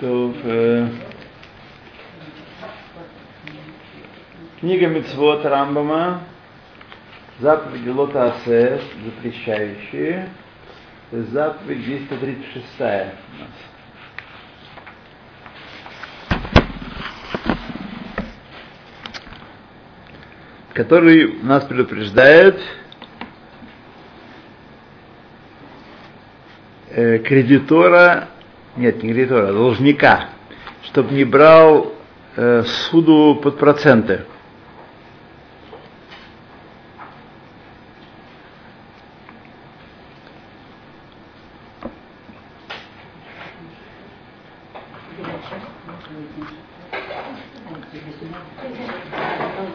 То, э, книга Мицвод Рамбама, заповеди Лота Асе, запрещающие, заповедь 236 у нас. который нас предупреждает э, кредитора, нет, не кредитора, должника, чтобы не брал э, суду под проценты.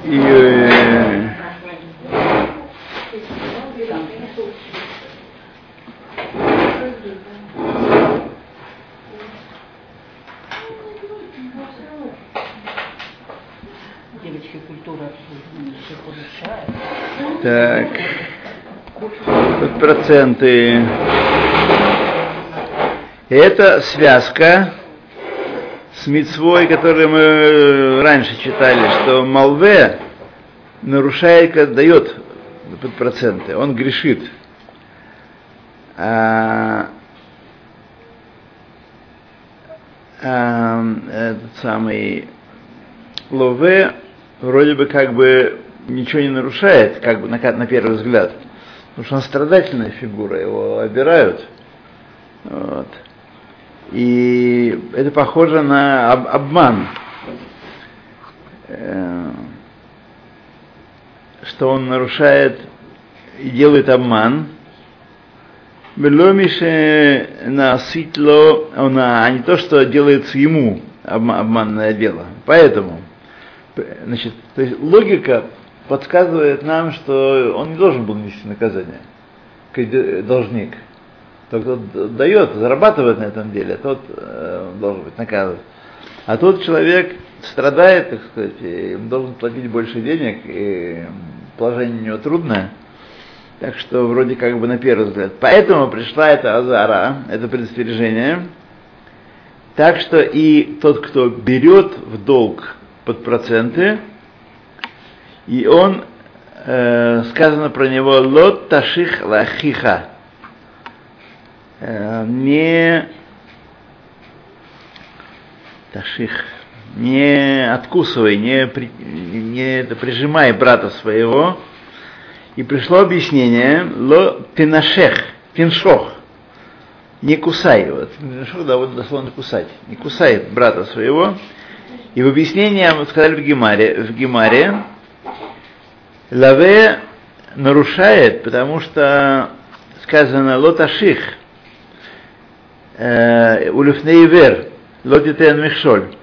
И э, Девочки, культура все получает. так, под проценты. Это связка с мицвой, которую мы раньше читали, что Малве нарушает, дает под проценты, он грешит. А, а, этот самый Лове вроде бы как бы ничего не нарушает, как бы на, на первый взгляд, потому что он страдательная фигура, его обирают. Вот. И это похоже на об- обман, Э, что он нарушает и делает обман. Беломише насытло, а не то, что делается ему обма- обманное дело. Поэтому, значит, то есть логика подсказывает нам, что он не должен был нести наказание, креди- должник. Тот, кто дает, зарабатывает на этом деле, тот э, должен быть наказан. А тот человек страдает, так сказать, и должен платить больше денег, и положение у него трудное. Так что вроде как бы на первый взгляд. Поэтому пришла эта азара, это предостережение. Так что и тот, кто берет в долг под проценты, и он, э, сказано про него, лот таших лахиха, э, не таших, не откусывай, не, при, не это, прижимай брата своего. И пришло объяснение, ло тенашех, теншох, не кусай его. Теншох довольно дословно кусать. Не кусай брата своего. И в объяснении мы сказали в Гемаре, в Гемаре, лаве нарушает, потому что сказано лоташих, улюфнейвер, лотитен михшоль.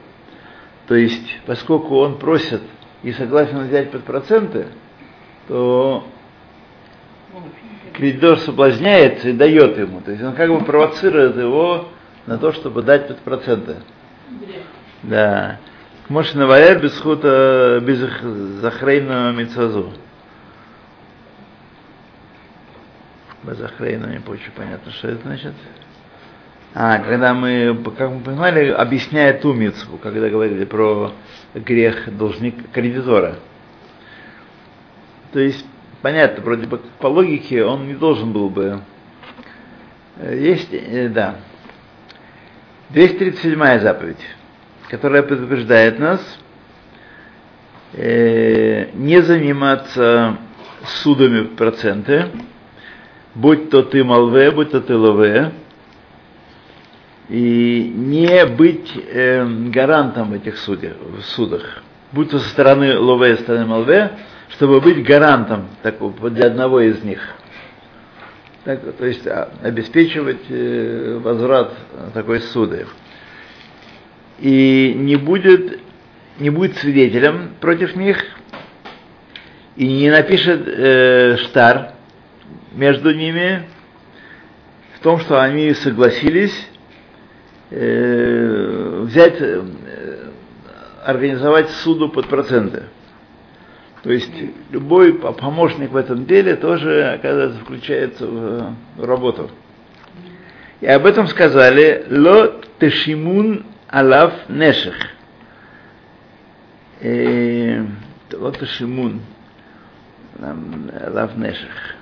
То есть, поскольку он просит и согласен взять под проценты, то кредитор соблазняется и дает ему. То есть он как бы провоцирует его на то, чтобы дать под проценты. Да. Может, наваряр без хута, без захрейна мицазу. Без захрейна, не очень понятно, что это значит. А, когда мы, как мы понимали, объясняя ту митцву, когда говорили про грех должник кредитора. То есть, понятно, вроде бы по логике он не должен был бы. Есть, да. 237 заповедь, которая предупреждает нас э, не заниматься судами в проценты, будь то ты малве, будь то ты лове, и не быть э, гарантом в этих судах, в судах, будь то со стороны лове, со стороны малве, чтобы быть гарантом такого, для одного из них. Так, то есть обеспечивать э, возврат такой суды. И не будет, не будет свидетелем против них, и не напишет э, штар между ними в том, что они согласились э, взять, э, организовать суду под проценты. То есть любой помощник в этом деле тоже, оказывается, включается в работу. И об этом сказали «Ло тешимун Алав Нешех. Э, Вот Шимун. Алав Нешех.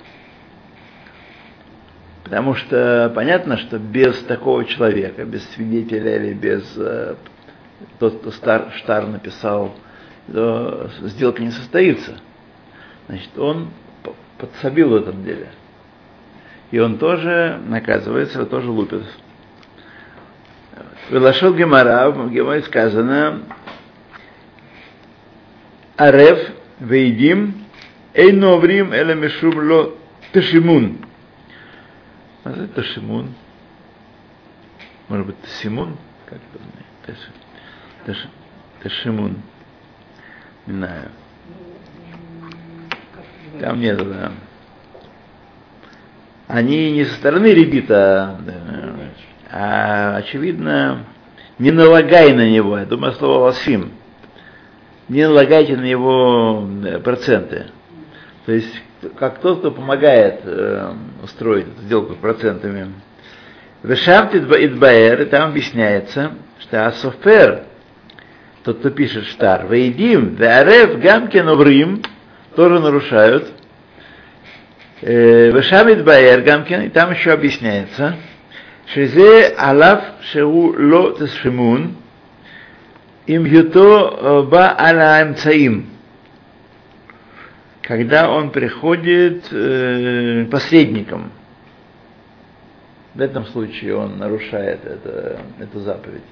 Потому что понятно, что без такого человека, без свидетеля или без э, тот, кто стар, Штар написал, то сделка не состоится. Значит, он подсобил в этом деле. И он тоже наказывается, его тоже лупит. Велашел Гемара, в Гемаре сказано, Арев вейдим эйноврим эля мишум ло тешимун. А это тешимун. Может быть, тесимун? Как это? Теш, тешимун. Не знаю. Там нет, да. Они не со стороны ребита, а, очевидно, не налагай на него, я думаю, слово ласфим, не налагайте на него проценты. То есть, как тот, кто помогает э, устроить эту сделку процентами. Вешамт Идбаэр, там объясняется, что Асофер, тот, кто пишет штар, Вейдим, Веарев, Гамкин, Оврим, тоже нарушают. Вешамит Баэр Гамкин, и там еще объясняется, שזה עליו שהוא לא תספמון, אם היותו בא על האמצעים. Когда он приходит э, посредником, в этом случае он нарушает это, эту заповедь.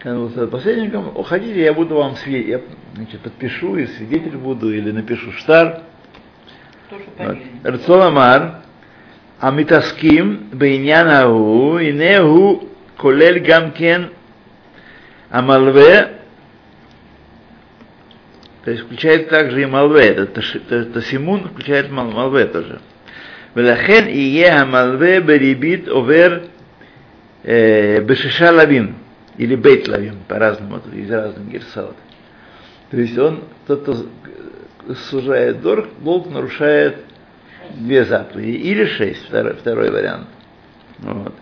Когда он стал посредником, уходите, я буду вам свидетель, я значит, подпишу и свидетель буду, или напишу штар. Рацол Амар, המתעסקים בעניין ההוא, הנה הוא כולל גם כן המלווה, то есть включает также и малве, это тасимун включает малве тоже. ולכן יהיה המלווה בריבית עובר э, בשישה лавим, или бейт лавим, по-разному, тут есть разные герсаут. То есть он, тот, кто сужает долг, долг нарушает две заповеди, или шесть, второй, второй вариант. Вот.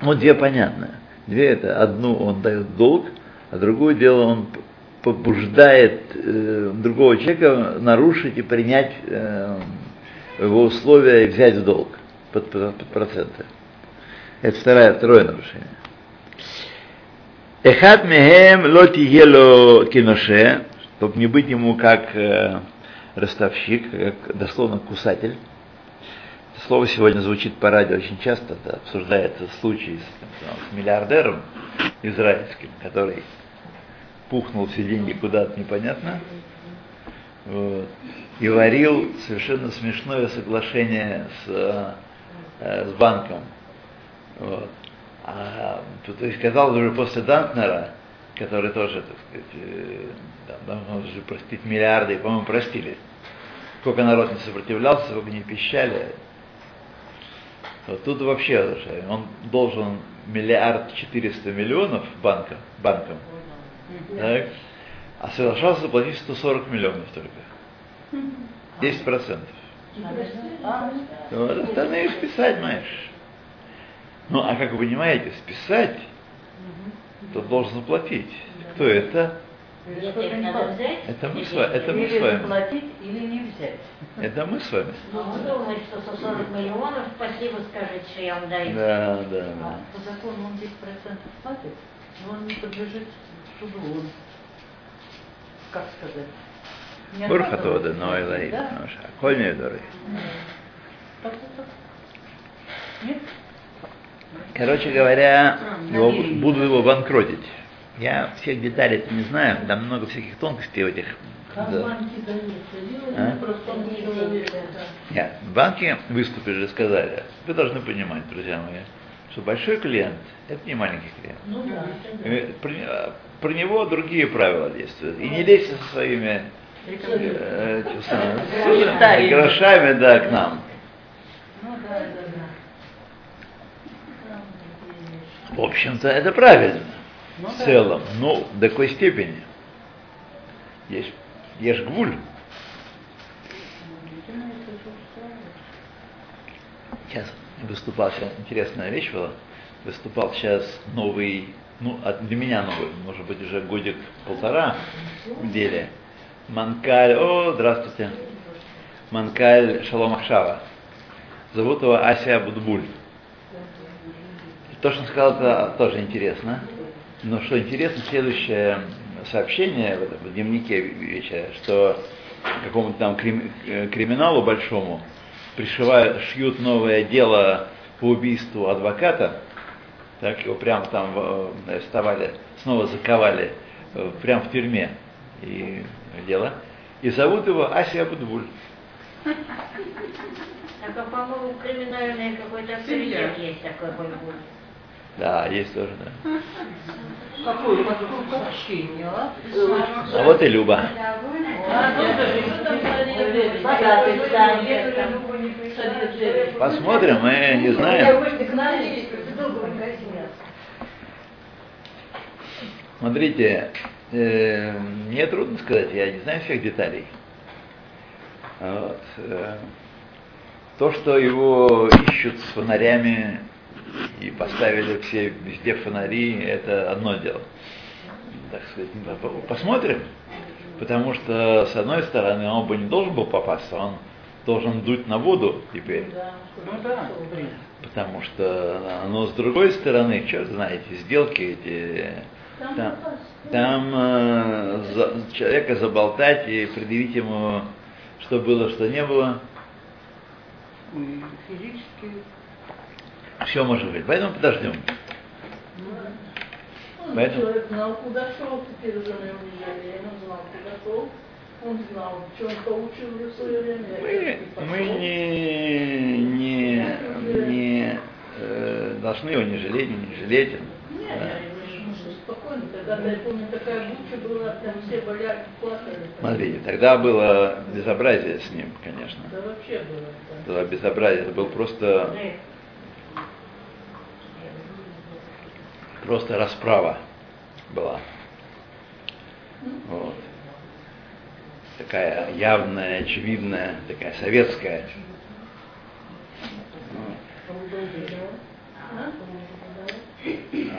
вот две понятные. Две это одну он дает долг, а другое дело он побуждает э, другого человека нарушить и принять э, его условия и взять в долг под, под, под проценты. Это второе, второе нарушение. Эхат мехем лоти ело киноше, чтобы не быть ему как э, ростовщик, как дословно кусатель. Слово сегодня звучит по радио очень часто, это обсуждается случай с, с миллиардером израильским, который пухнул все деньги куда-то непонятно, вот, и варил совершенно смешное соглашение с, э, с банком. Вот. А, то есть, казалось уже после Данкнера, который тоже, так сказать, э, давно уже простить миллиарды, по-моему, простили. Сколько народ не сопротивлялся, сколько не пищали. Вот тут вообще он должен миллиард четыреста миллионов банкам, банкам так, а соглашался заплатить 140 миллионов только. 10 процентов. Вот, остальные списать, знаешь. Ну, а как вы понимаете, списать, то должен заплатить. Кто это? Это мы с вами. Это мы с вами. или не взять. Это мы с вами. Ну, он думает, что 140 миллионов, спасибо скажет, что я вам даю. Да, да, да. А по закону он 10% платит, но он не подлежит суду. Он, как сказать, не но и лаит. Так, так, так. Нет? Короче говоря, его, буду его банкротить. Я всех деталей не знаю, там много всяких тонкостей в этих. Как Да. банки А? Нет, банки выступили и сказали, вы должны понимать, друзья мои, что большой клиент – это не маленький клиент. Ну да. И Про, про него другие правила действуют. И не лезьте со своими э, Комментариями. грошами, да, к нам. Ну да, да, да. В общем-то, это правильно. Ну в да. целом, но до какой степени? Есть, есть гвуль. Сейчас выступал, сейчас интересная вещь была. Выступал сейчас новый ну, для меня новый, может быть, уже годик-полтора в деле. Манкаль, о, здравствуйте. Манкаль Шалом Ахшава. Зовут его Ася Будбуль. То, что он сказал, это тоже интересно. Но что интересно, следующее сообщение в, этом, в дневнике вечера, что какому-то там крим- э, криминалу большому пришивают, шьют новое дело по убийству адвоката, так его прям там э, арестовали, снова заковали э, прям в тюрьме и дело. И зовут его Ася Абудбуль. Так, а, по-моему, криминальный какой-то есть такой Бульбуль. Да, есть тоже, да. Какое общение, а? А вот и Люба. Посмотрим, мы не знаем. Смотрите, э, мне трудно сказать, я не знаю всех деталей. Вот, э, то, что его ищут с фонарями и поставили все везде фонари, это одно дело. Так сказать, ну, по- посмотрим. Потому что, с одной стороны, он бы не должен был попасться, он должен дуть на воду теперь. Ну да. Потому что, но с другой стороны, что знаете, сделки эти, там, там э, за- человека заболтать и предъявить ему, что было, что не было, Физически. Все может быть. Поэтому подождем. Он Поэтому- человек знал, куда шел, теперь уже мы уезжали, он знал, куда шел, он знал, что он получил в свое время. Мы, мы не, не, не э, должны его не жалеть, не жалеть. Нет, Да. я спокойно, тогда, я помню, такая буча была, там все боляки плакали. Смотрите, тогда было безобразие с ним, конечно. Да вообще было. Это там. было безобразие, это был просто просто расправа была. Вот. Такая явная, очевидная, такая советская.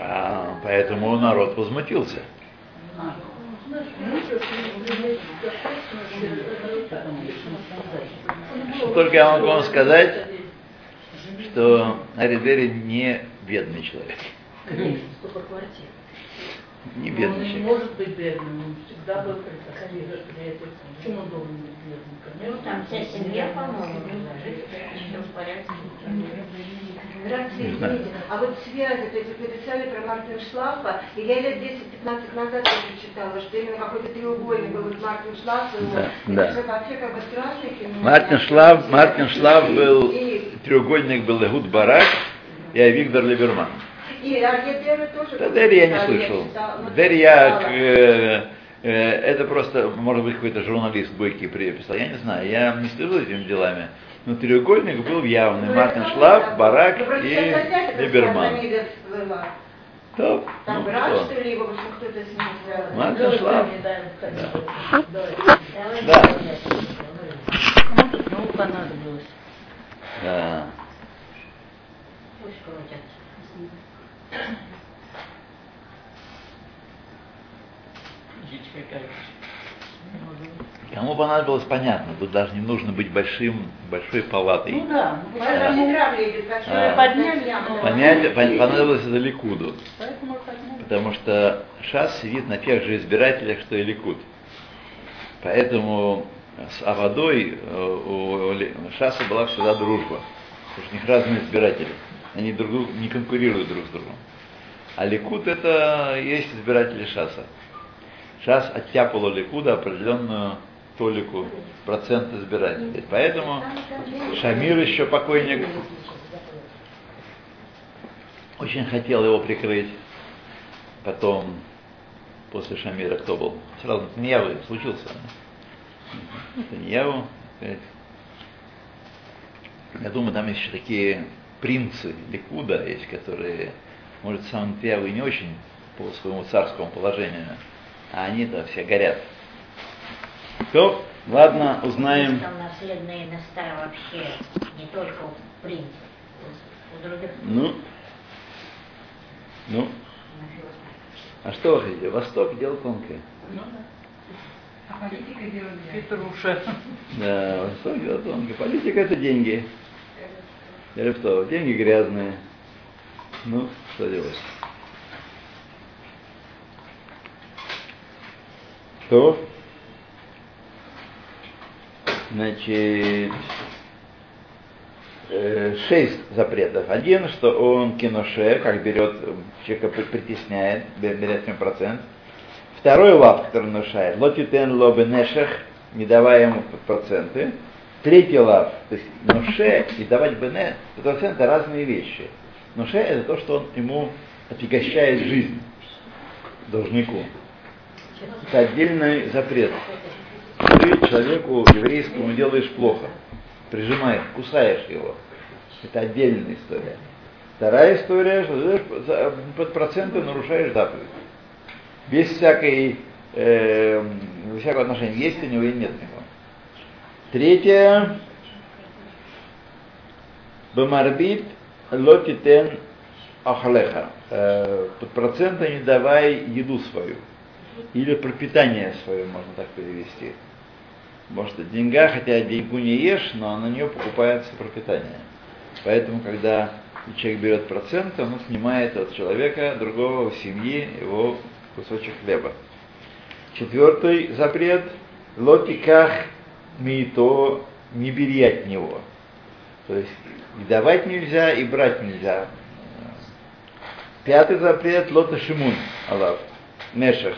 А, поэтому народ возмутился. Что только я могу вам сказать, что Аридери не бедный человек. Сколько квартир? Не Он бедный не человек. может быть бедным, он всегда был при этом. Почему он должен быть бедным? Ну, Конечно. там вся семья, по-моему, жить в порядке. Здравствуйте, Не извините. А вот связи, то есть вы написали про Мартин Шлафа, и я лет 10-15 назад тоже читала, что именно какой-то треугольник был вот Мартин Шлаф, и Да, это да. вообще как бы. Мартин Шлав, Мартин Шлав был, И, треугольник был Игуд Барак и Авигдор Либерман. И Арьедера тоже. Да, Дерри я не слышал. Дерри я, э, э, это просто, может быть, какой-то журналист бойкий приписал, я не знаю, я не слежу за этими делами. Но треугольник был явный. Ну, Мартин правда. Барак Ну, и Либерман. Топ, Там ну брат, что? что ли, его, в общем, кто-то с ним связан. Мартин мне, Да. Давай. Ну, понадобилось. Да. Пусть крутят. Кому понадобилось, понятно. Тут даже не нужно быть большим, большой палатой. Ну да, ну, поэтому, не травли, А. Подняли, яма. Понять, пон- понадобилось это Ликуду. Потому что Шас сидит на тех же избирателях, что и Ликуд. Поэтому с Авадой э, у Шаса была всегда дружба. Потому что у них разные избиратели. Они друг не конкурируют друг с другом. А Ликуд это есть избиратели Шаса. Шас оттяпал у Ликуда определенную толику, процент избирателей. Поэтому Шамир еще покойник очень хотел его прикрыть. Потом, после Шамира, кто был? Сразу Таньяву случился. Таньяву. Я думаю, там еще такие принцы Ликуда есть, которые, может, сам и не очень по своему царскому положению, а они-то все горят. То, ладно, узнаем. Там наследные места вообще не только у принцев, у других. Ну, ну, А что вы хотите? Восток дело тонкое. Ну да. А политика делает для Петруша. Да, Восток дело тонкое. Политика это деньги. Или что? Деньги грязные. Ну, что делать? То, значит, э, шесть запретов. Один, что он киноше, как берет, человека при- притесняет, бе- берет с него процент. Второй лав, который нарушает, лотитен лобенешех, не давая ему проценты. Третий лав, то есть ноше и давать бене, это разные вещи. Ноше это то, что он ему отягощает жизнь должнику. Это отдельный запрет. Ты человеку еврейскому делаешь плохо, прижимаешь, кусаешь его. Это отдельная история. Вторая история, что ты под проценты нарушаешь заповедь. Без всякой, э, всякого отношения, есть у него или нет у него. Третье, Бамарбит лотитен ахалеха. Э, Под проценты не давай еду свою. Или пропитание свое, можно так перевести. Может, деньга, хотя деньгу не ешь, но на нее покупается пропитание. Поэтому, когда человек берет процент, он снимает от человека, другого семьи, его кусочек хлеба. Четвертый запрет – лотиках мито не бери от него. То есть и давать нельзя, и брать нельзя. Пятый запрет – лота шимун, Аллах, мешах.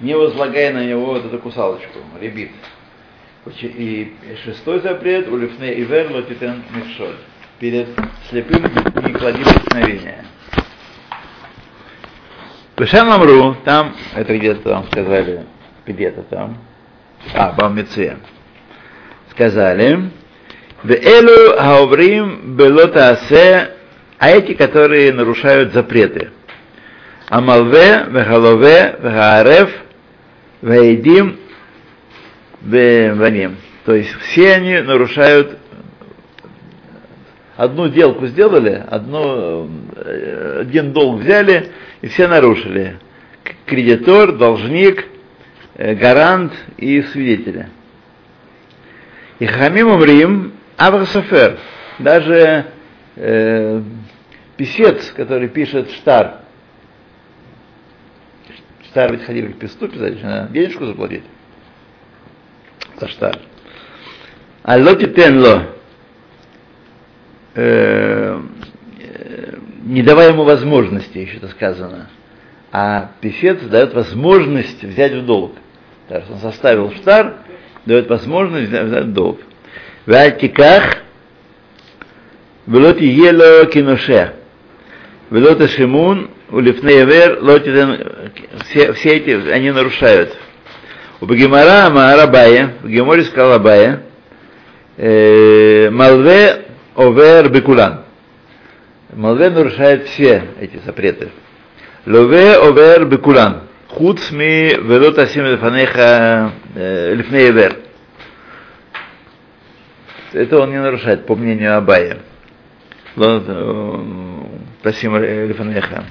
Не возлагай на него вот эту кусалочку, ребит. И шестой запрет – улифне ивер лотитен микшоль. Перед слепым не клади преткновения. Пешем Амру, там, это где-то там сказали, где-то там, а, Бамице, сказали, Элу хауврим белотаасе, а эти, которые нарушают запреты. Амалве, вехалове, вехаарев, веидим, ваним. То есть все они нарушают одну делку сделали, одну, э, один долг взяли, и все нарушили. Кредитор, должник, гарант и свидетели. И хамим умрим Аврасофер, даже э, писец, который пишет штар, штар ведь ходили к песту писать, надо денежку заплатить за штар. Аллоти тенло, э, э, не давая ему возможности, еще это сказано. А писец дает возможность взять в долг. Так он составил штар, дает возможность взять в долг. Вальтиках, велоти ело киноше, велота шимун, улифнеевер, лотитен, все, все эти, они нарушают. У Багимара Маарабая, в Геморе сказал Абая, э, Малве овер бекулан. Малве нарушает все эти запреты. Лове овер бекулан. Хуц ми велот асим лефанеха лифнеевер. Это он не нарушает, по мнению Абая. Пасим лифанеха.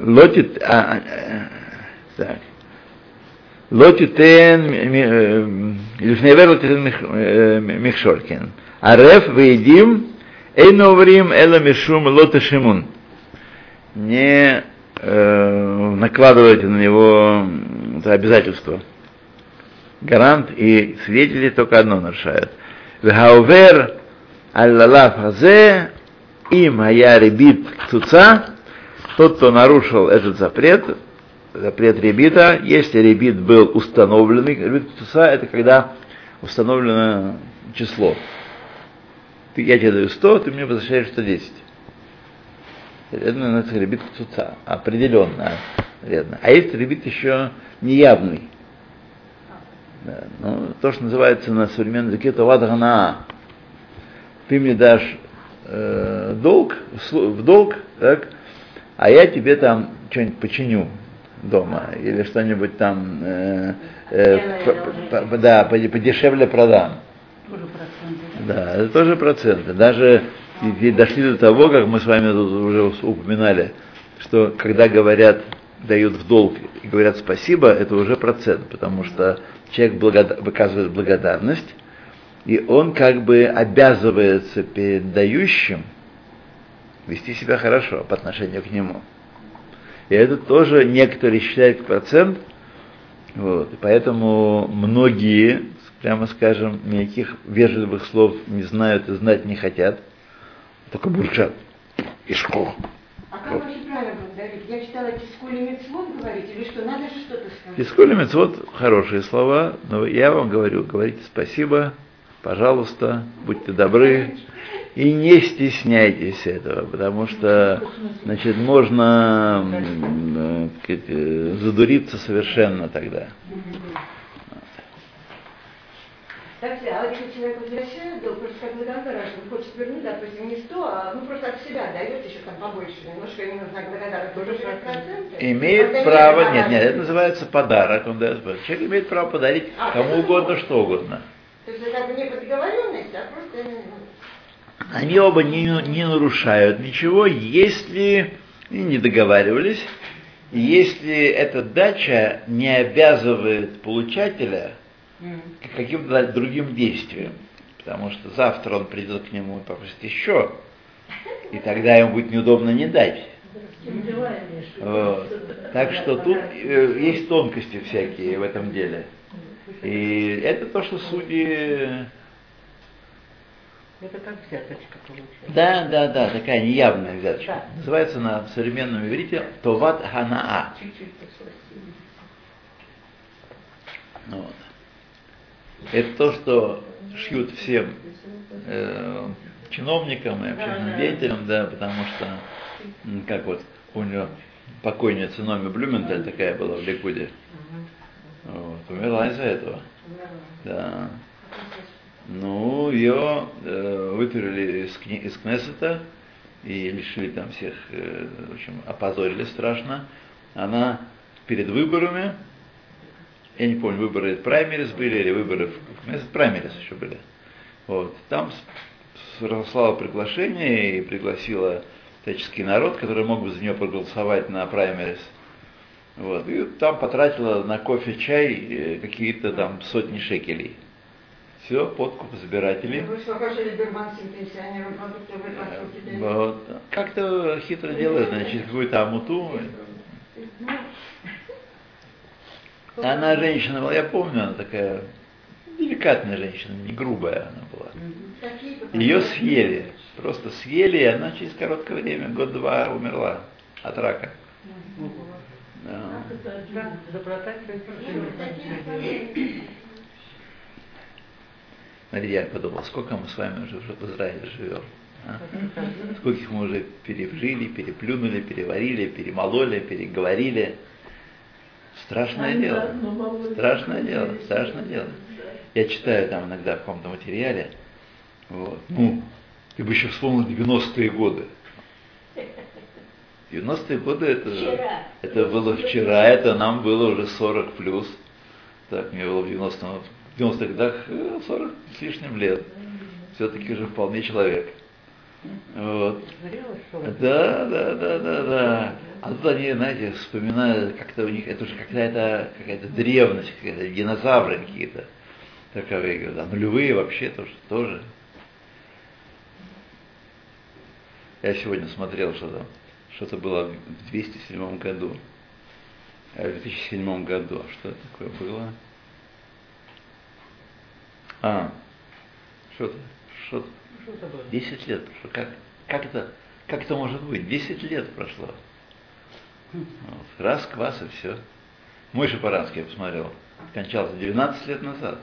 Лотит... а, а, Так. לא תיתן, לפני עבר לא תיתן מכשול, כן. ערף ועדים אין עוברים אלא משום לא תשימון. Не э, накладывайте на него это обязательство. Гарант и свидетели только одно нарушают. והעובר על הלאו הזה אם היה ריבית קצוצה, тот, кто нарушил этот запрет, запрет ребита, если ребит был установленный, ריבית קצוצה это когда установлено число. Я тебе даю 100, ты мне возвращаешь 110. Это называется ребит кцуца, определенно. Вредно. А есть ребит еще неявный. Да, ну, то, что называется на современном языке, это вадгана. Ты мне дашь э, долг, в долг, так, а я тебе там что-нибудь починю дома, или что-нибудь там, э, э, по, по, да, подешевле продам. Тоже проценты. Да, это тоже проценты. Даже и, дошли до того, как мы с вами уже упоминали, что когда говорят, дают в долг и говорят спасибо, это уже процент, потому что человек благода- выказывает благодарность, и он как бы обязывается перед дающим вести себя хорошо по отношению к нему. И это тоже некоторые считают процент, вот, и поэтому многие, прямо скажем, никаких вежливых слов не знают и знать не хотят, только бурчат. И школа. А как вообще правильно благодарить? Я читала тискули мецвод говорить, или что, надо же что-то сказать? Фискули мецвод хорошие слова, но я вам говорю, говорите спасибо, пожалуйста, будьте добры и не стесняйтесь этого, потому что, значит, можно э, сказать, э, задуриться совершенно тогда. Так, а вот если человек возвращает долг, просто как благодарность, он хочет вернуть, допустим, не 100, а ну просто от себя дает еще там побольше, немножко ему знак благодарности, тоже 6%. Имеет право, нет, нет, это называется подарок, он дает подарок. Человек имеет право подарить А, кому это угодно, что угодно. То есть это как бы не по договоренности, а просто... ну, Они оба не, не нарушают ничего, если и не договаривались, если эта дача не обязывает получателя к каким-то другим действиям. Потому что завтра он придет к нему и попросит еще, и тогда ему будет неудобно не дать. Вот. Так что тут э, есть тонкости всякие в этом деле. И это то, что судьи... Это как взяточка получается. Да, да, да, такая неявная взяточка. Да. Называется на современном иврите Товат Ханаа. Чуть-чуть. Вот. Это то, что шьют всем э, чиновникам и общественным деятелям, да, потому что, как вот помню, покойница Номи Блюменталь такая была в Ликуде. Вот, умерла из-за этого. Да. Ну, ее э, выперли из, из Кнессета и лишили там всех, э, в общем, опозорили страшно. Она перед выборами, я не помню, выборы праймерис были или выборы в праймерис еще были. Вот. Там разослала приглашение и пригласила всяческий народ, который мог бы за нее проголосовать на праймерис. Вот. И там потратила на кофе, чай э, какие-то там сотни шекелей. Все, подкуп избирателей. Посылки дает? Вот. Как-то хитро делает, значит, какую-то амуту. Она женщина была, я помню, она такая деликатная женщина, не грубая она была. Ее съели, просто съели, и она через короткое время, год-два, умерла от рака. Да. Я подумал, сколько мы с вами уже в Израиле живем. а? Скольких мы уже пережили, переплюнули, переварили, перемололи, переговорили. Страшное Они дело. Страшное дело, страшное дело. Я читаю там иногда в каком-то материале, вот, ну, ты бы еще вспомнил 90-е годы. 90-е годы это, Вчера. это было вчера, это нам было уже 40 плюс. Так, мне было в 90-м, в 90-х годах э, 40 с лишним лет. Все-таки уже вполне человек. Вот. Да, да, да, да, да. А тут они, знаете, вспоминают, как-то у них, это уже какая-то какая-то древность, какая-то динозавры какие-то. Таковые, говорят, а нулевые вообще тоже, тоже. Я сегодня смотрел, что там, что-то было в 207 году. А в 2007 году. А что такое было? А, что-то, что-то. 10 лет прошло. Как, как, это, как это может быть? 10 лет прошло. Вот. Раз, квас и все. Мой Шапаранский, я посмотрел, скончался 12 лет назад.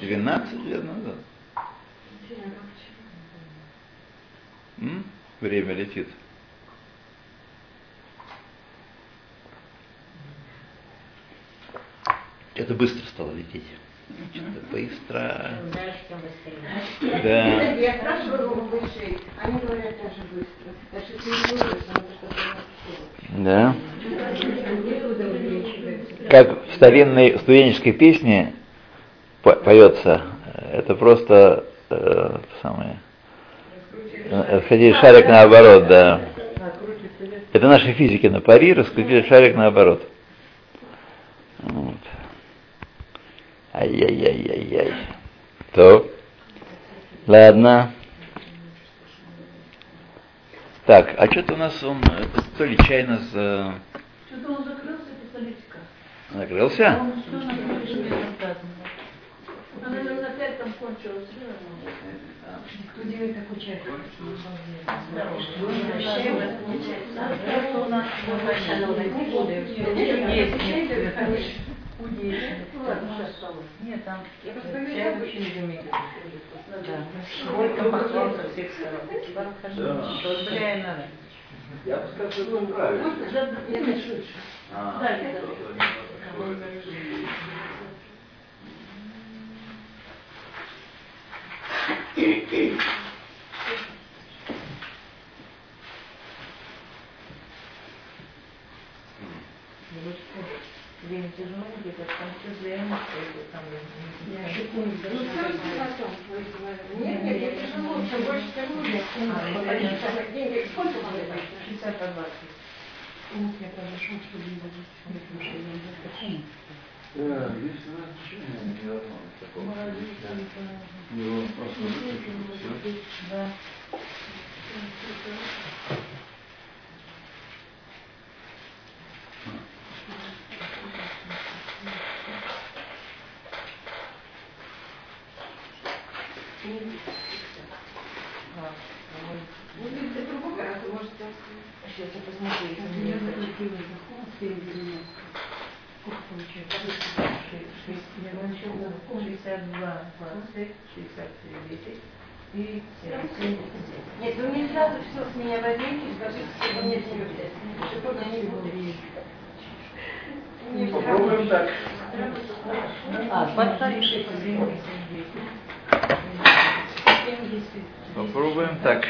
12 лет назад. М? Время летит. Это быстро стало лететь. Что-то быстро. Да. Я спрашиваю у высшей, они говорят тоже быстро. Не Да. Как в старинной студенческой песне по- поется, это просто э, самое. э, Сходи шарик наоборот, да? Это наши физики на пари раскрутили шарик наоборот. Вот. Ай-яй-яй-яй-яй. То. Ладно. Так, а что-то у нас он, то ли чайно за... Что-то он закрылся? Он наверное, опять там кончилась. Кто делает такой чай? Нас Нет, там Я чай очень изумительный. Да. Горько пахло со всех сторон. Поздравляю, надо. Я бы сказал, что это правильно. Я пишу. А, Дальше. Время тяжело, где-то там все время, там Ну, все потом. Нет, нет, не тяжело, чем больше, тем лучше. А, Деньги сколько надо? 60 по 20. Я подошел, чтобы не забыть. Да, здесь у нас ничего невозможно такого. Его просто выключили, всё. Да. Ну, если другой раз, то может, Сейчас я посмотрю, если у меня Сколько получается? 62, 20, 63, 10 и 77. Нет, вы мне сразу все с меня возьмите и скажите, что мне не любят. Чтобы она не будет. Мне Попробуем так. А, 26, 70. Попробуем так.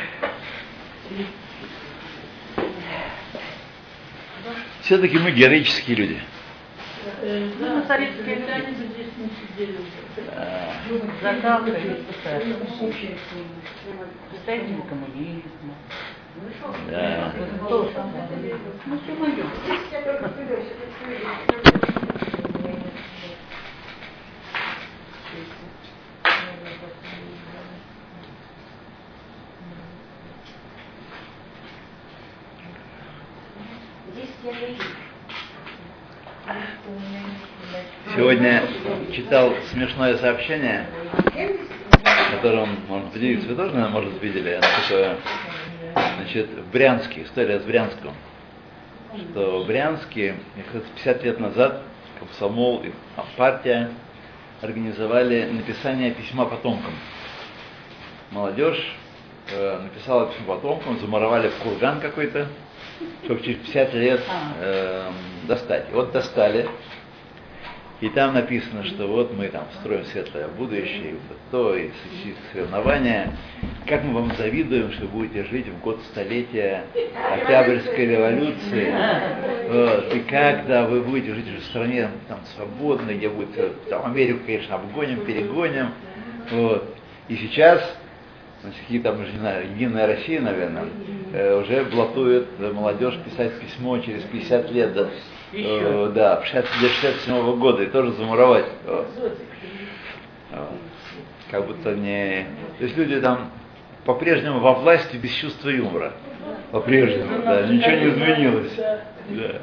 Все-таки мы героические люди. Ну, на советские Они А, закалывают, пытаются. Представители коммунизма. Да. Сегодня читал смешное сообщение, которым, может, поделиться, вы тоже, наверное, может, видели, оно такое, значит, в Брянске, история с Брянском, что в Брянске, как раз 50 лет назад, комсомол и партия организовали написание письма потомкам. Молодежь э, написала письмо потомкам, замуровали в курган какой-то, чтобы через 50 лет э, достать. И вот достали, и там написано, что вот мы там строим светлое будущее, и то, и соревнования. Как мы вам завидуем, что будете жить в год столетия Октябрьской революции. Вот, и когда вы будете жить в стране там свободной, где будет там, Америку, конечно, обгоним, перегоним. Вот. И сейчас какие там, не знаю, Единая Россия, наверное, э, уже блатует молодежь писать письмо через 50 лет, да, э, да, в 60 до 67 года, и тоже замуровать. Вот. Вот. Как будто не... То есть люди там по-прежнему во власти без чувства юмора. По-прежнему, да, ничего не изменилось. Да.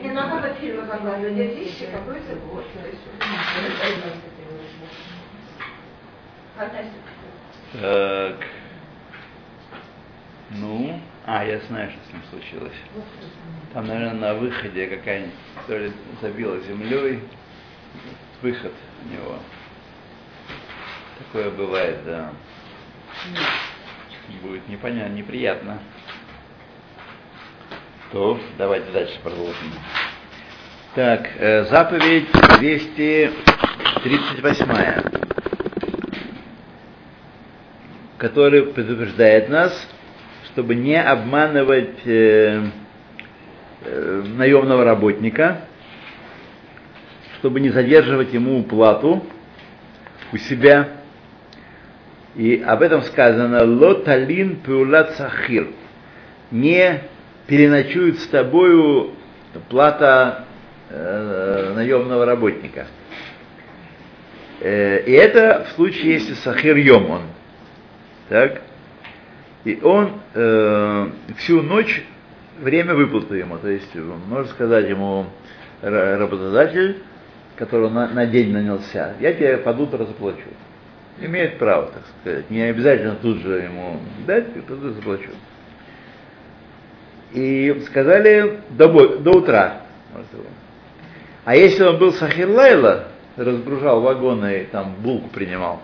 Не надо фильмы показывать, где вещи какой-то год. Так. Ну, а, я знаю, что с ним случилось. Там, наверное, на выходе какая-нибудь, то ли забила землей, выход у него. Такое бывает, да. Будет непонятно, неприятно. То, давайте дальше продолжим. Так, э, заповедь 238 который предупреждает нас, чтобы не обманывать э, э, наемного работника, чтобы не задерживать ему уплату у себя. И об этом сказано «Лоталин пеулат сахир» – не переночует с тобою плата э, наемного работника. Э, и это в случае, если сахир йом он. Так? И он э, всю ночь время выплаты ему. То есть можно сказать ему работодатель, который на, на день нанялся, я тебе под утро заплачу. Имеет право, так сказать. Не обязательно тут же ему дать, тут же заплачу. И сказали до, до утра. А если он был Сахир Лайла, разгружал вагоны и там булку принимал,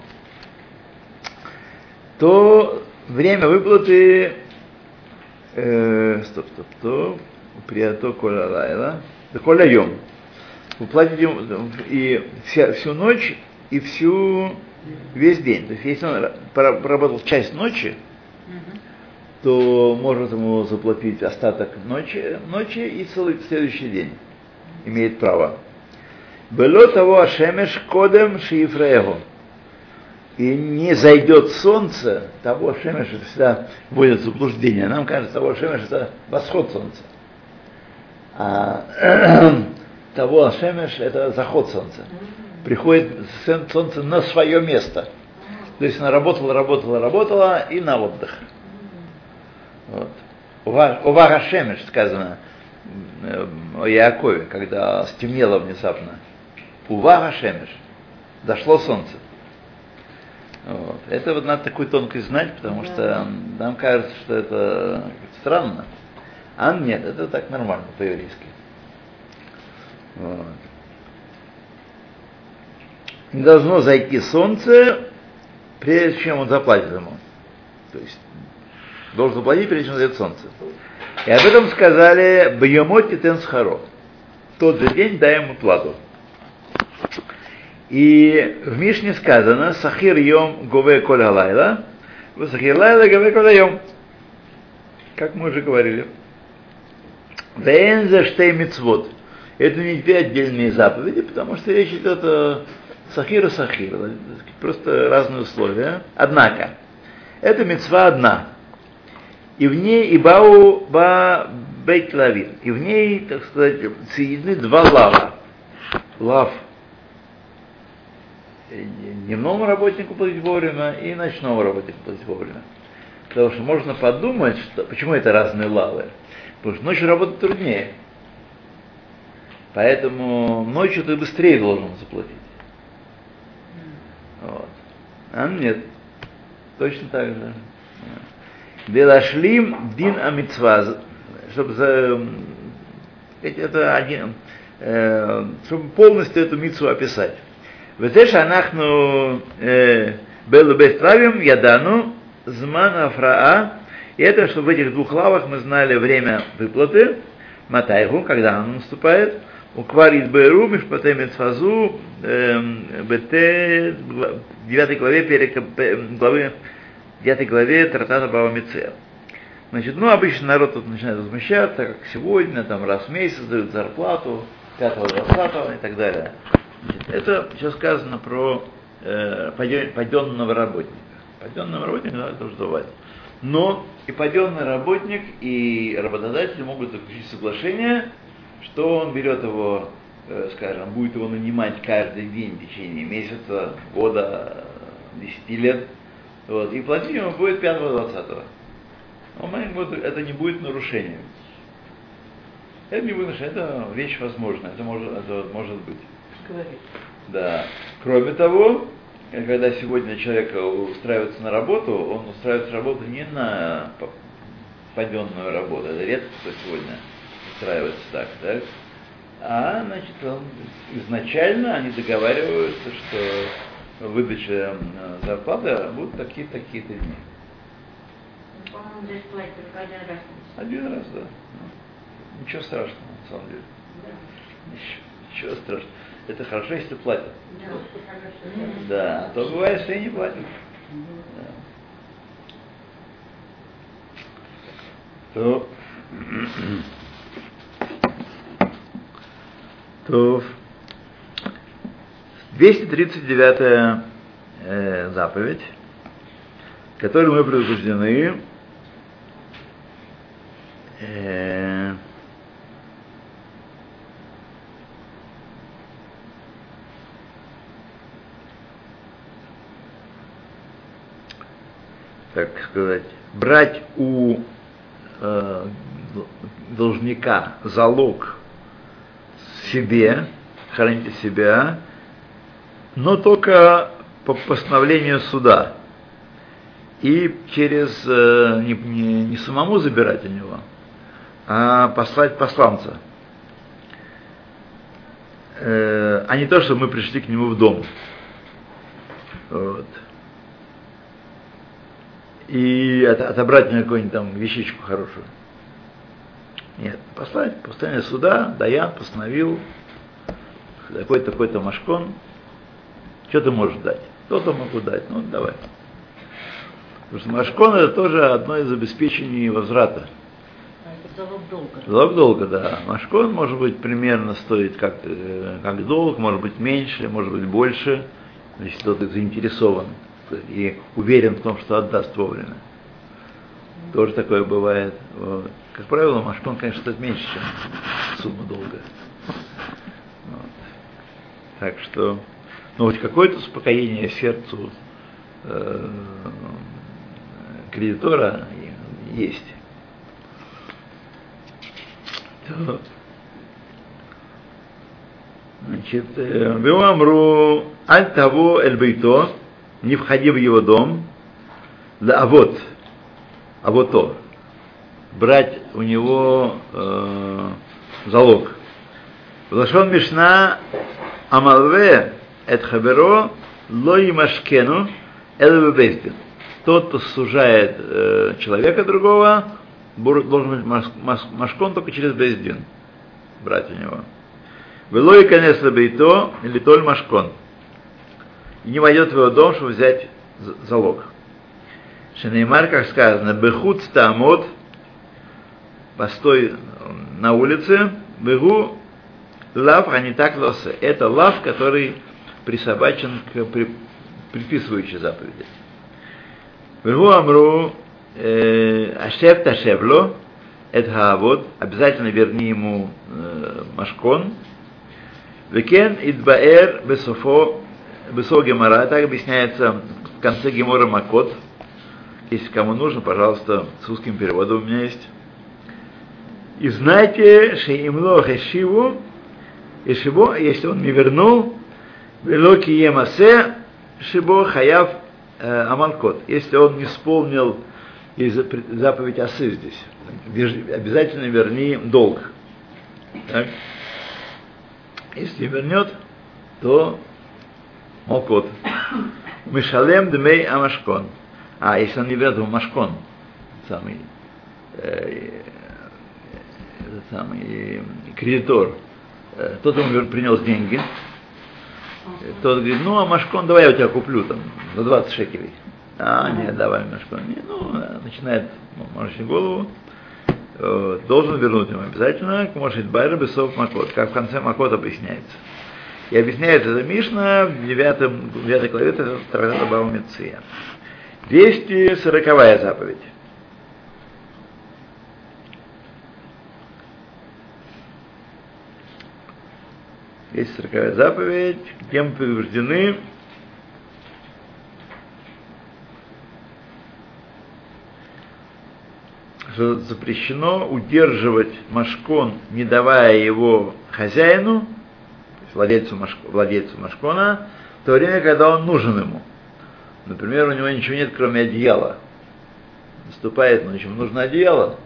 то время выплаты э, стоп, стоп, стоп, приято коля лайла, коля йом. Вы платите и вся, всю ночь, и всю весь день. То есть если он поработал часть ночи, то может ему заплатить остаток ночи, ночи и целый следующий день. Имеет право. Было того Ашемеш кодем шифрего. И не зайдет солнце, того Шемеш всегда вводит в заблуждение. Нам кажется, того Шемеш это восход солнца. А того Шемеш это заход солнца. Приходит солнце на свое место. То есть она работала, работала, работала и на отдых. Вот. У Варашемеш сказано о Яакове, когда стемнело внезапно. У Варашемеш дошло солнце. Вот. Это вот надо такую тонкость знать, потому что нам кажется, что это странно. А нет, это так нормально по-еврейски. Вот. Не должно зайти солнце, прежде чем он заплатит ему. То есть должен заплатить, прежде чем зайдет солнце. И об этом сказали Бьемоти Тенсхаро. В тот же день дай ему плату. И в Мишне сказано Сахир Йом Гове Коля Лайла, Сахир Лайла Гове Коля Йом. Как мы уже говорили. Венза Штей Мицвод. Это не две отдельные заповеди, потому что речь идет о Сахир и Сахир. Просто разные условия. Однако, эта мецва одна. И в ней и бау ба бейт лавин. И в ней, так сказать, соединены два лава. Лав дневному работнику платить вовремя и ночному работнику платить вовремя. Потому что можно подумать, что, почему это разные лавы. Потому что ночью работать труднее. Поэтому ночью ты быстрее должен заплатить. Вот. А нет. Точно так же. Белашлим дин амитсва. Чтобы за, это один, э, чтобы полностью эту митцу описать. Везеша анахну э, белубестравим ядану зман афраа. И это, чтобы в этих двух лавах мы знали время выплаты, матайгу, когда оно наступает, уквар из бэру, мишпатем из фазу, эм, бт, 9 главе, перека, эм, главы, 9 главе Тратата Бавамице. Значит, ну, обычно народ тут начинает возмущаться, как сегодня, там раз в месяц дают зарплату, 5-20 и так далее. Это все сказано про э, паденного работника. Паденного работника надо давать. Но и паденный работник, и работодатель могут заключить соглашение, что он берет его, э, скажем, будет его нанимать каждый день в течение месяца, года, десяти лет, вот, и платить ему будет 5-20. Это не будет нарушением. Это не нарушением, это вещь возможна, это может, это может быть говорит. Да. Кроме того, когда сегодня человек устраивается на работу, он устраивается на работу не на паденную работу, это редко кто сегодня устраивается так, да? А, значит, он, изначально они договариваются, что выдача зарплаты будут такие-то, такие-то дни. По-моему, здесь платят только один раз. Один раз, да. Ничего страшного, на самом деле. Да. Ничего, ничего страшного. Это хорошо, если платят. Да. Да, а то бывает, что и не платят. Да. То, то 239 э, заповедь, которой мы предупреждены, э, так сказать, брать у э, должника залог себе, храните себя, но только по постановлению суда. И через э, не, не, не самому забирать у него, а послать посланца. Э, а не то, что мы пришли к нему в дом. Вот. И от, отобрать мне какую-нибудь там вещичку хорошую. Нет, послать, постановление суда, Даян постановил, такой-то, такой-то Машкон, что ты можешь дать? То-то могу дать, ну давай. Потому что Машкон это тоже одно из обеспечений возврата. А залог долга. Залог долга, да. Машкон может быть примерно стоит как, э, как долг, может быть меньше, может быть больше, если кто-то заинтересован и уверен в том, что отдаст вовремя. Тоже такое бывает. Как правило, Машкон, конечно, стоит меньше, чем сумма долга. Вот. Так что, ну, хоть какое-то успокоение сердцу э, кредитора есть. То, Значит, Веамру аль того эль бейто, не входи в его дом, да а вот, а вот то, брать у него э, залог. Лашон Мишна Амалве эт хаберо ло имашкену эл бейстин. Тот, кто сужает э, человека другого, должен быть маш, маш, машкон только через бейздин. Брать у него. Велой конечно бейто или толь машкон. Не войдет в его дом, чтобы взять залог. Шенеймар, как сказано, бехут стамот, постой на улице, бегу лав, а не так лосе. Это лав, который присобачен к при, приписывающей заповеди. Бегу амру ашев ташевло, это вот обязательно верни ему э, машкон. Векен идбаэр бесофо бесо гемора, так объясняется в конце гемора макот. Если кому нужно, пожалуйста, с русским переводом у меня есть. И знайте, что имло хешиву, Ешибо, если он не вернул, велоки емасе, шибо хаяв э, амалкот. Если он не исполнил заповедь осы здесь, обязательно верни долг. Так? Если вернет, то молкот. Мишалем дмей амашкон. А если он не вернет, то машкон, самый, этот самый кредитор, тот ему принес деньги, тот говорит, ну, а Машкон, давай я у тебя куплю там за 20 шекелей. А, нет, давай Машкон. Не, ну, начинает ну, морочить голову. Э, должен вернуть ему обязательно, может байра бесов макот, как в конце макот объясняется. И объясняется это Мишна в 9, 9 главе Трактата Бава Меция. 240 заповедь. Есть сороковая заповедь, где мы предупреждены что запрещено удерживать машкон, не давая его хозяину, владельцу, машко, владельцу машкона, в то время, когда он нужен ему. Например, у него ничего нет, кроме одеяла. Наступает ночь, ему нужно одеяло.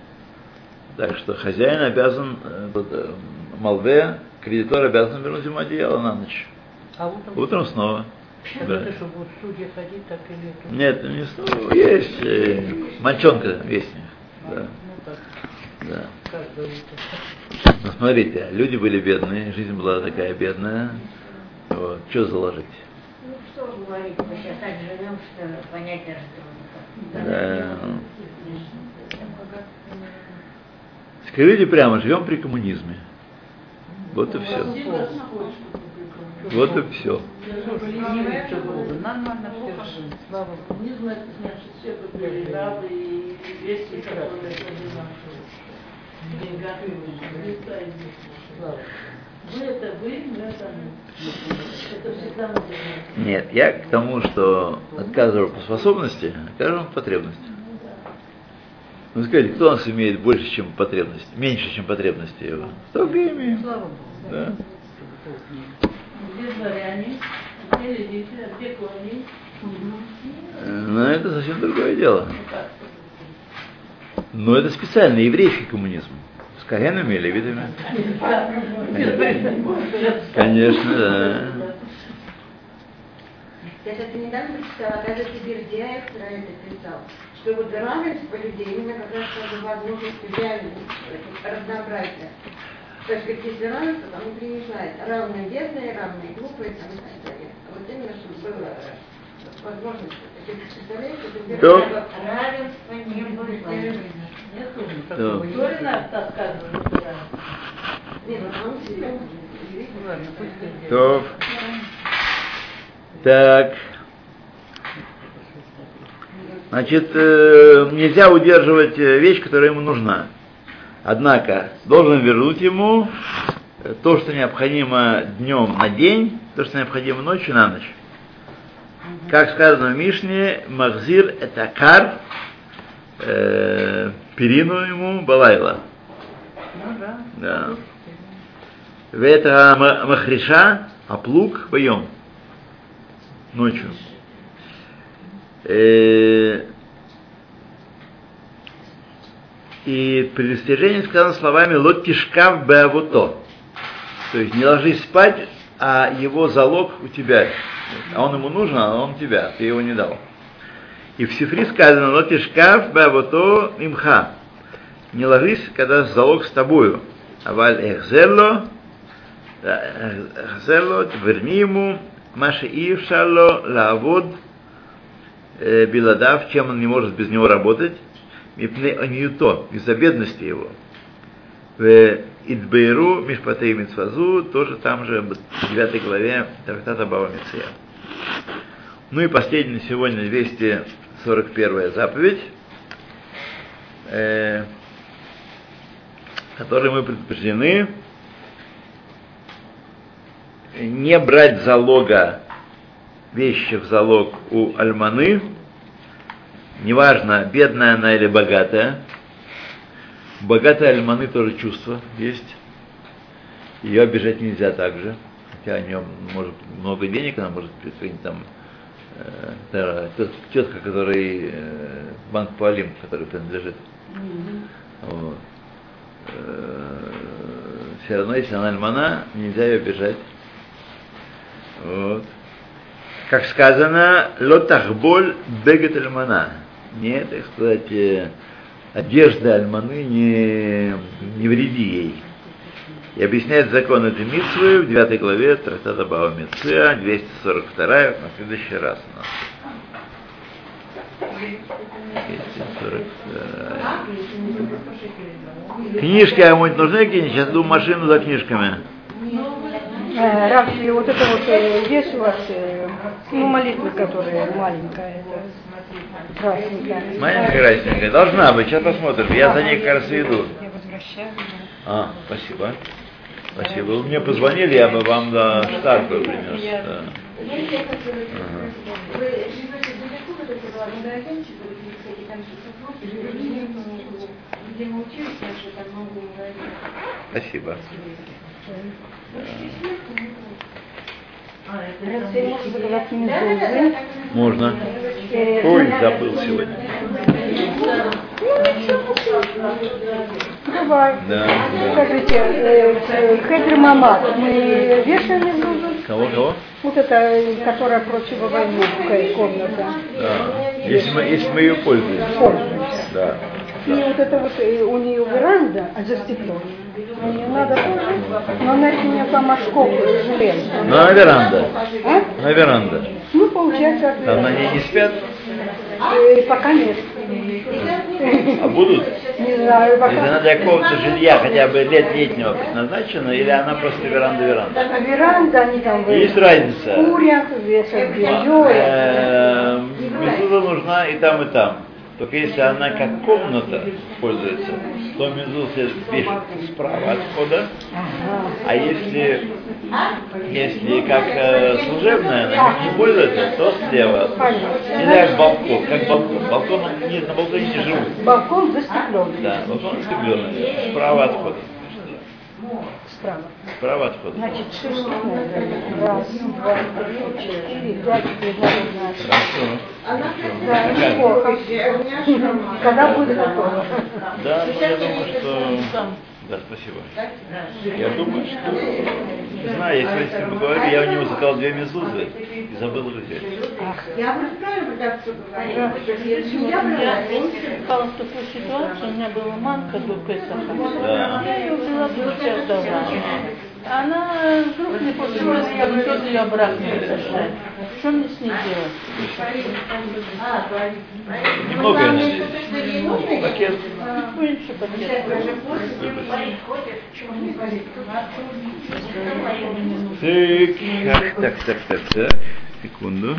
Так что хозяин обязан, э, Малве, кредитор обязан вернуть ему одеяло на ночь. А утром, Утром снова. Да. это что будут судьи ходить так или это? Нет, не снова. Есть э, мальчонка вестник. Да. Ну так, Да. каждое утро. Ну, смотрите, люди были бедные, жизнь была такая бедная. Вот. Что заложить? Ну что говорить, мы сейчас так живем, что понять даже трудно. Да. Скажите прямо, живем при коммунизме. Вот и все. Вот и все. Слава Нет, я к тому, что отказываю по способности, отказываю по потребности. Ну скажите, кто у нас имеет больше, чем потребность, меньше, чем потребности его? Только имеем. Слава Богу. Да. Но это совсем другое дело. Но это специально еврейский коммунизм. С коhenами и левитами. Конечно, да. Я это недавно прочитала, даже Сибирдяев про это писал, что вот равенство людей именно как раз возможность реального разнообразия. То есть, равенство, там внутри не знает, равные бедные, равные глупые, там и так далее. А вот именно, чтобы было э, возможность, Да. Равенства не бывает. То. Так. Значит, э, нельзя удерживать э, вещь, которая ему нужна. Однако, должен вернуть ему э, то, что необходимо днем на день, то, что необходимо ночью на ночь. Как сказано в Мишне, Махзир это кар, э, перину ему балайла. Ну да. Да. Это ма- махриша, а плуг поем ночью. Э, И предостережение сказано словами «Лот тишкав беавуто». То есть не ложись спать, а его залог у тебя. А он ему нужен, а он тебя, ты его не дал. И в Сифри сказано «Лот тишкав беавуто имха». Не ложись, когда залог с тобою. Аваль эхзерло, эхзерло, верни ему, маши ившало, лавод, э, биладав, чем он не может без него работать, мипне аньюто, из-за бедности его. В Идбейру, Мишпатей Мицвазу, тоже там же, в 9 главе Трактата Бава Меция. Ну и последняя сегодня 241 заповедь, э, которой мы предупреждены не брать залога вещи в залог у альманы, неважно, бедная она или богатая. Богатой альманы тоже чувство есть. Ее обижать нельзя также. Хотя у нее может много денег, она может какой-нибудь там э, тетка, который э, банк Пуалим, который принадлежит. Вот. Все равно, если она альмана, нельзя ее обижать. Вот. Как сказано, лотахболь бегет альмана. Нет, так сказать, э, одежда альманы не, не вреди ей. И объясняет закон этой митцвы в 9 главе Трактата Бава Митцвя, 242, на следующий раз у нас. 242. Книжки кому-нибудь нужны какие-нибудь? Сейчас иду в машину за книжками. Э, Рав, и вот это вот э, есть у вас, э, ну, молитва, которая маленькая, это красненькая. Маленькая красненькая. Должна быть, сейчас посмотрим. Я за ней и иду. Я возвращаю. А, спасибо. Спасибо. Вы мне позвонили, я бы вам принес. Да. Наши там много магазинов. Спасибо. Да, да, медузы. да, да. Можно. Ой, забыл сегодня. Давай. Да, да. Скажите, э, э, Мамад, мы вешаем медузу? Кого, кого? Вот это, которая противовойновая комната. Да. Если мы, если мы ее пользуемся. Пользуемся. Да. И вот это вот э, у нее веранда, а застеклена. Мне надо тоже, но она у меня там ошков железная. Ну, на веранда. А? На веранда. Ну, получается, от Там на ней не спят, Э, пока нет. а будут. Не знаю, Если она пока. для какого-то жилья хотя бы лет летнего предназначена, или она просто веранда-веранда. А веранда, они там Есть разница. курят, вешают белье. Э, нужна и там, и там. Только если она как комната пользуется, мезуза вешается справа от входа, а если, если как э, служебная, она не пользуется, то слева. Или как балкон, как балкон. Балкон, нет, на балконе не живут. Балкон застеклен. Да, балкон застекленный, справа от входа. Справа. Справа от входа. Значит, шесть. Раз, два, три, четыре, пять, пятнадцать. Хорошо. Да, неплохо. Когда будет готово? Да, ну, я думаю, что... Да, спасибо. Я думаю, что... Не знаю, я сегодня с ним поговорил, я у него заказал две мезузы и забыл их взять. Я что если я попала в такую ситуацию, у меня была манка до Песаха. Да. Я ее взяла, друзья отдала. Она вдруг не получилась, я тоже ее обратно сошла. Что мне с ней делать? Немного, я надеюсь. Пакет. Меньше пакет. Так, так, так, так, так. Секунду.